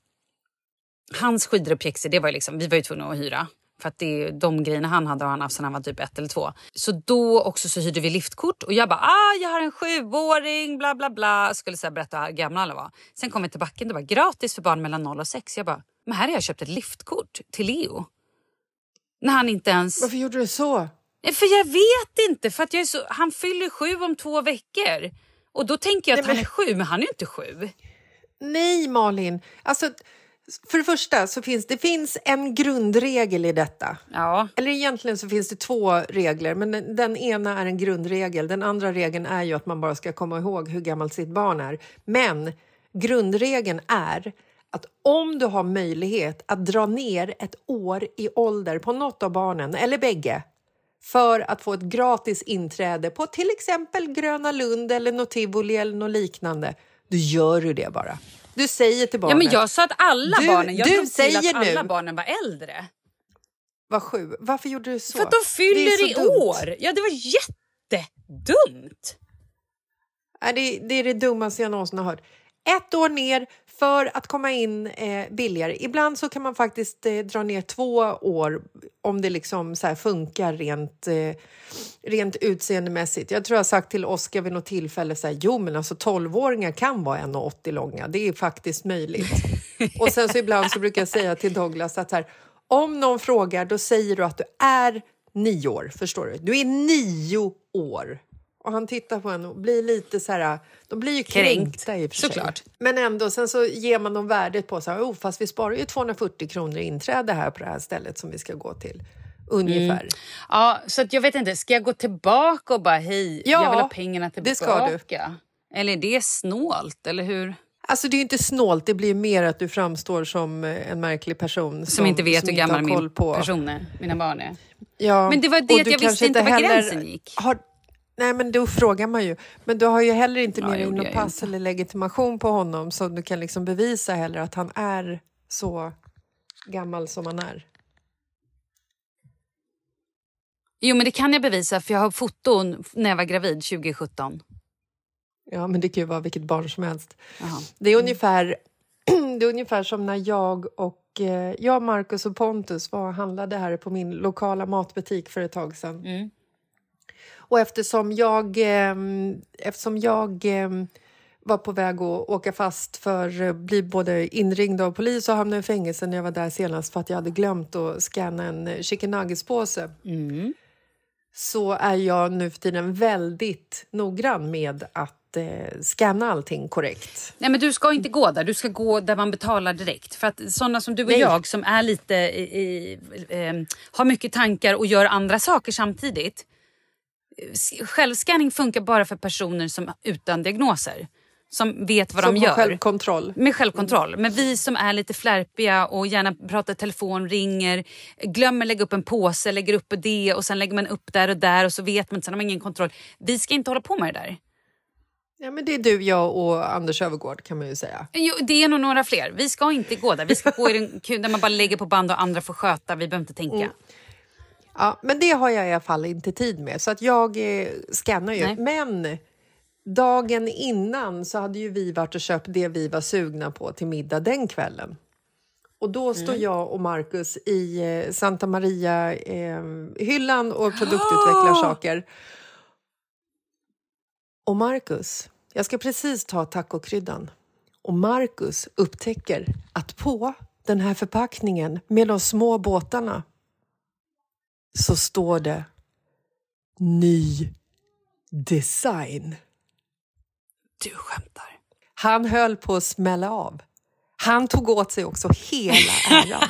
hans skidor och pjäxor, det var liksom, vi var ju tvungna att hyra. För att det, de grejerna han hade har han haft sedan han var typ ett eller två. Så då också så hyrde vi liftkort och jag bara ah jag har en sjuåring bla bla bla. Skulle så berätta hur gamla alla var. Sen kom vi till backen det var gratis för barn mellan 0 och 6. Jag bara men här har jag köpt ett liftkort till Leo. När han inte ens... varför gjorde du så? För jag vet inte. För att jag är så... Han fyller sju om två veckor. Och då tänker jag att Nej, men- han är sju, men han är ju inte sju. Nej, Malin. Alltså, för det första så finns det finns en grundregel i detta. Ja. Eller egentligen så finns det två regler, men den, den ena är en grundregel. Den andra regeln är ju att man bara ska komma ihåg hur gammalt sitt barn är. Men grundregeln är att om du har möjlighet att dra ner ett år i ålder på något av barnen, eller bägge, för att få ett gratis inträde på till exempel Gröna Lund eller något tivoli eller något liknande, då gör du det bara. Du säger till Ja, barnet... men jag sa att alla Du- barnen... Jag du till att säger alla nu- barnen var äldre. Var sju. Varför gjorde du så? För att de fyller i dumt. år. Ja, det var jättedumt. Nej, det, det är det dummaste jag någonsin har hört. ett år ner för att komma in eh, billigare. Ibland så kan man faktiskt eh, dra ner två år om det liksom så funkar rent, eh, rent utseendemässigt. Jag tror jag har sagt till Oskar vid något tillfälle så här, jo men alltså 12-åringar kan vara 1,80 långa. Det är faktiskt möjligt. *laughs* Och sen så ibland så brukar jag säga till Douglas att här, om någon frågar då säger du att du är nio år. Förstår du? Du är nio år. Och han tittar på henne och blir lite så här... De blir ju kränkta i och för sig. såklart. Men ändå, sen så ger man dem värdet på så här, oh, fast vi sparar ju 240 kronor i inträde här på det här stället som vi ska gå till. Ungefär. Mm. Ja, så jag vet inte, ska jag gå tillbaka och bara hej, Ja, jag vill ha pengarna tillbaka? det ska du. Eller är det snålt, eller hur? Alltså det är ju inte snålt, det blir mer att du framstår som eh, en märklig person. Som, inte vet hur inte gammal min på. person är, mina barn är. Ja, Men det var det att jag visste inte var heller gränsen gick. Har, nej, men då frågar man ju. Men du har ju heller inte med dig något pass eller legitimation på honom så du kan liksom bevisa heller att han är så gammal som han är. Jo, men det kan jag bevisa för jag har foton när jag var gravid 2017. Ja, men det kan ju vara vilket barn som helst. Jaha. Det är ungefär, *clears throat* det är ungefär som när jag och eh, jag, Marcus och Pontus var och handlade här på min lokala matbutik för ett tag sedan. Mm. Och eftersom jag, eh, eftersom jag eh, var på väg att åka fast för att bli både inringd av polis och hamna i fängelse när jag var där senast för att jag hade glömt att scanna en chicken nuggets-påse Mm. så är jag nu för tiden väldigt noggrann med att eh, scanna allting korrekt. Nej, men du ska inte gå där. Du ska gå där man betalar direkt. För att sådana som du och Nej. jag som är lite i, i, eh, har mycket tankar och gör andra saker samtidigt. Självscanning funkar bara för personer som utan diagnoser. Som vet vad Som de gör. självkontroll. Med självkontroll. Men vi som är lite flärpiga och gärna pratar telefon, ringer, glömmer lägga upp en påse, lägger upp det och sen lägger man upp där och där och så vet man, sen har man ingen kontroll. Vi ska inte hålla på med det där. Ja, men det är du, jag och Anders Övergård kan man ju säga. Jo, det är nog några fler. Vi ska inte gå där. Vi ska gå i den där man bara lägger på band och andra får sköta. Vi behöver inte tänka. Mm. Ja, men det har jag i alla fall inte tid med, så att jag eh, scannar ju. Nej. Men dagen innan så hade ju vi varit och köpt det vi var sugna på till middag den kvällen. Och då står Mm. jag och Marcus i eh, Santa Maria-hyllan och produktutvecklar *gasps* saker. Och Marcus, jag ska precis ta tacokryddan. Och Marcus upptäcker att på den här förpackningen med de små båtarna så står det ny design. Du skämtar. Han höll på att smälla av. Han tog åt sig också hela äran. *laughs*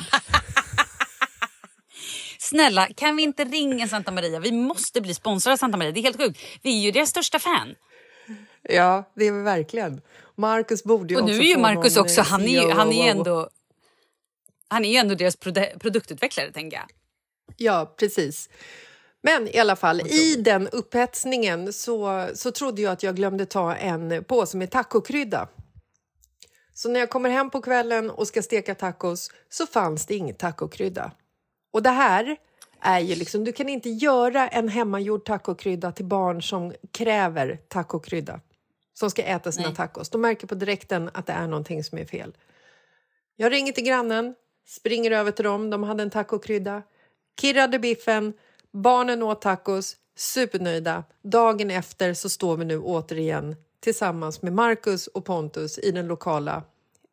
Snälla, kan vi inte ringa Santa Maria? Vi måste bli sponsrade av Santa Maria. Det är helt sjukt. Vi är ju deras största fan. ja, det är vi verkligen. Marcus borde ju och nu också är ju Marcus också, han är ju, CEO han är ju ändå... Han är ju ändå deras produ- produktutvecklare, tänker jag. Ja, precis. Men i alla fall, i den upphetsningen så, så trodde jag att jag glömde ta en påse med tacokrydda. Så när jag kommer hem på kvällen och ska steka tacos så fanns det ingen tacokrydda. Och det här är ju liksom, du kan inte göra en hemmagjord tacokrydda till barn som kräver tacokrydda. Som ska äta sina Nej. tacos. De märker på direkten att det är någonting som är fel. Jag ringer till grannen, springer över till dem. De hade en tacokrydda. Kirrade biffen, barnen åt tacos, supernöjda. Dagen efter så står vi nu återigen tillsammans med Marcus och Pontus i den lokala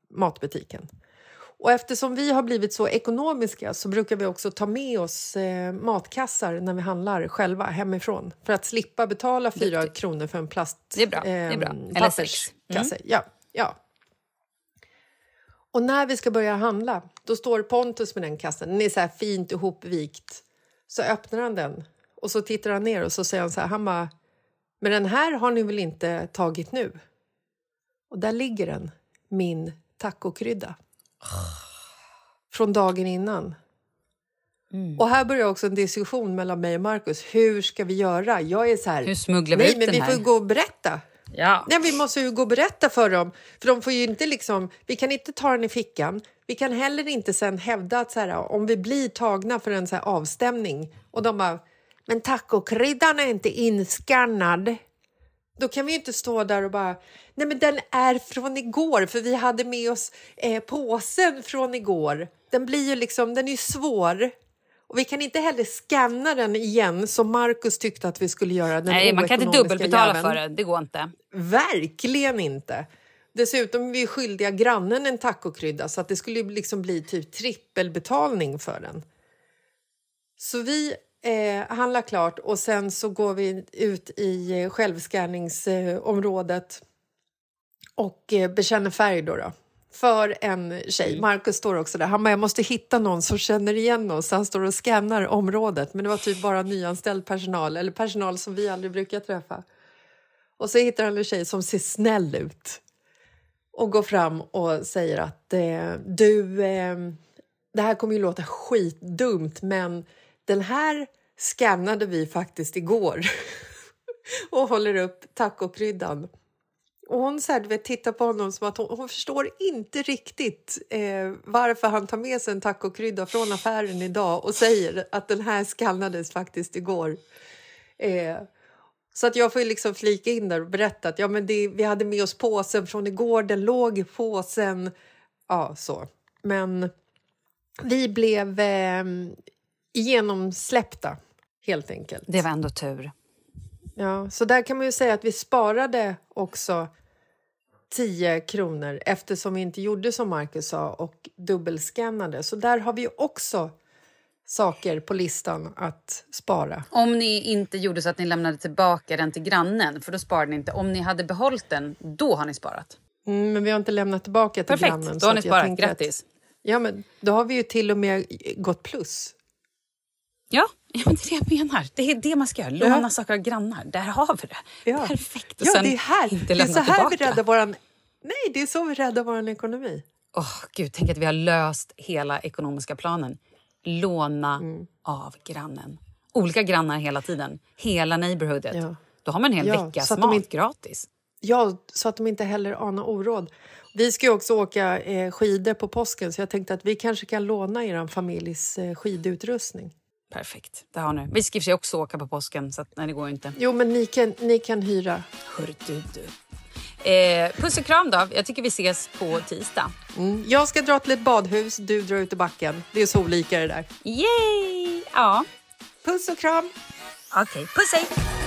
matbutiken. Och eftersom vi har blivit så ekonomiska så brukar vi också ta med oss eh, matkassar när vi handlar själva hemifrån för att slippa betala fyra kronor för en plast Det är bra, det är bra. ehm, Eller sex. Mm. Ja, ja. Och när vi ska börja handla, då står Pontus med den kassen. Den är så här fint ihopvikt. Så öppnar han den och så tittar han ner och så säger han så här, han bara, men den här har ni väl inte tagit nu? Och där ligger den, min tacokrydda. Från dagen innan. Mm. Och här börjar också en diskussion mellan mig och Marcus. Hur ska vi göra? Jag är så här... Hur smugglar vi Nej, ut men den vi här? får gå och berätta. Ja. Nej, vi måste ju gå och berätta för dem. För de får ju inte liksom, vi kan inte ta den i fickan. Vi kan heller inte sen hävda att så här, om vi blir tagna för en så här avstämning och de bara, men tacokryddan är inte inskannad. Då kan vi ju inte stå där och bara, nej men den är från igår för vi hade med oss eh, påsen från igår. Den blir ju liksom, den är ju svår. Och vi kan inte heller scanna den igen som Marcus tyckte att vi skulle göra. Den Nej, man kan inte dubbelbetala jäveln. för det. Det går inte. Verkligen inte. Dessutom är vi skyldiga grannen en tacokrydda så att det skulle liksom bli typ trippelbetalning för den. Så vi eh, handlar klart och sen så går vi ut i eh, självskanningsområdet och eh, bekänner färg då, då. För en tjej. Marcus står också där. Han bara, jag måste hitta någon som känner igen oss. Han står och scannar området. Men det var typ bara nyanställd personal eller personal som vi aldrig brukar träffa. Och så hittar han en tjej som ser snäll ut och går fram och säger att eh, du, eh, det här kommer ju låta skitdumt men den här skannade vi faktiskt igår *laughs* och håller upp tacokryddan. Och hon så här, vet, tittar på honom som att hon, hon förstår inte riktigt eh, varför han tar med sig en tacokrydda från affären idag och säger att den här skannades faktiskt igår. Eh, så att jag får liksom flika in där och berätta att ja, men det, vi hade med oss påsen från igår, den låg i påsen. Ja, så. Men vi blev eh, genomsläppta, helt enkelt. Det var ändå tur. Ja, så där kan man ju säga att vi sparade också 10 kronor eftersom vi inte gjorde som Marcus sa och dubbelskannade. Så där har vi också saker på listan att spara. Om ni inte gjorde så att ni lämnade tillbaka den till grannen, för då sparade ni inte. Om ni hade behållit den, då har ni sparat. Mm, men vi har inte lämnat tillbaka till Perfekt, grannen. då så har ni sparat. tänker att- Grattis. Ja, men då har vi ju till och med gått plus. Ja, *laughs* ja men det är det jag menar. Det är det man ska göra. Låna Ja. saker av grannar. Där har vi det. Ja. Perfekt. Och Ja, det är, här. inte det är så här vi tillbaka. räddar våran... Nej, det är så vi räddar vår ekonomi. Åh, Gud, tänk att vi har löst hela ekonomiska planen. Låna Mm. av grannen. Olika grannar hela tiden. Hela neighborhoodet. Ja. Då har man en hel Ja, veckas så att de mat inte- gratis. Ja, så att de inte heller anar oråd. Vi ska ju också åka eh, skidor på påsken så jag tänkte att vi kanske kan låna er familjs eh, skidutrustning. Perfekt. Det har ni. Vi ska i också åka på påsken, så att, nej, det går inte. Jo, men ni kan, ni kan hyra. Hör du, du. Eh, puss och kram då. Jag tycker vi ses på tisdag. Mm. Jag ska dra till ett badhus, du drar ut i backen. Det är så olika det där. Yay! Ja. Puss och kram! Okej, puss hej!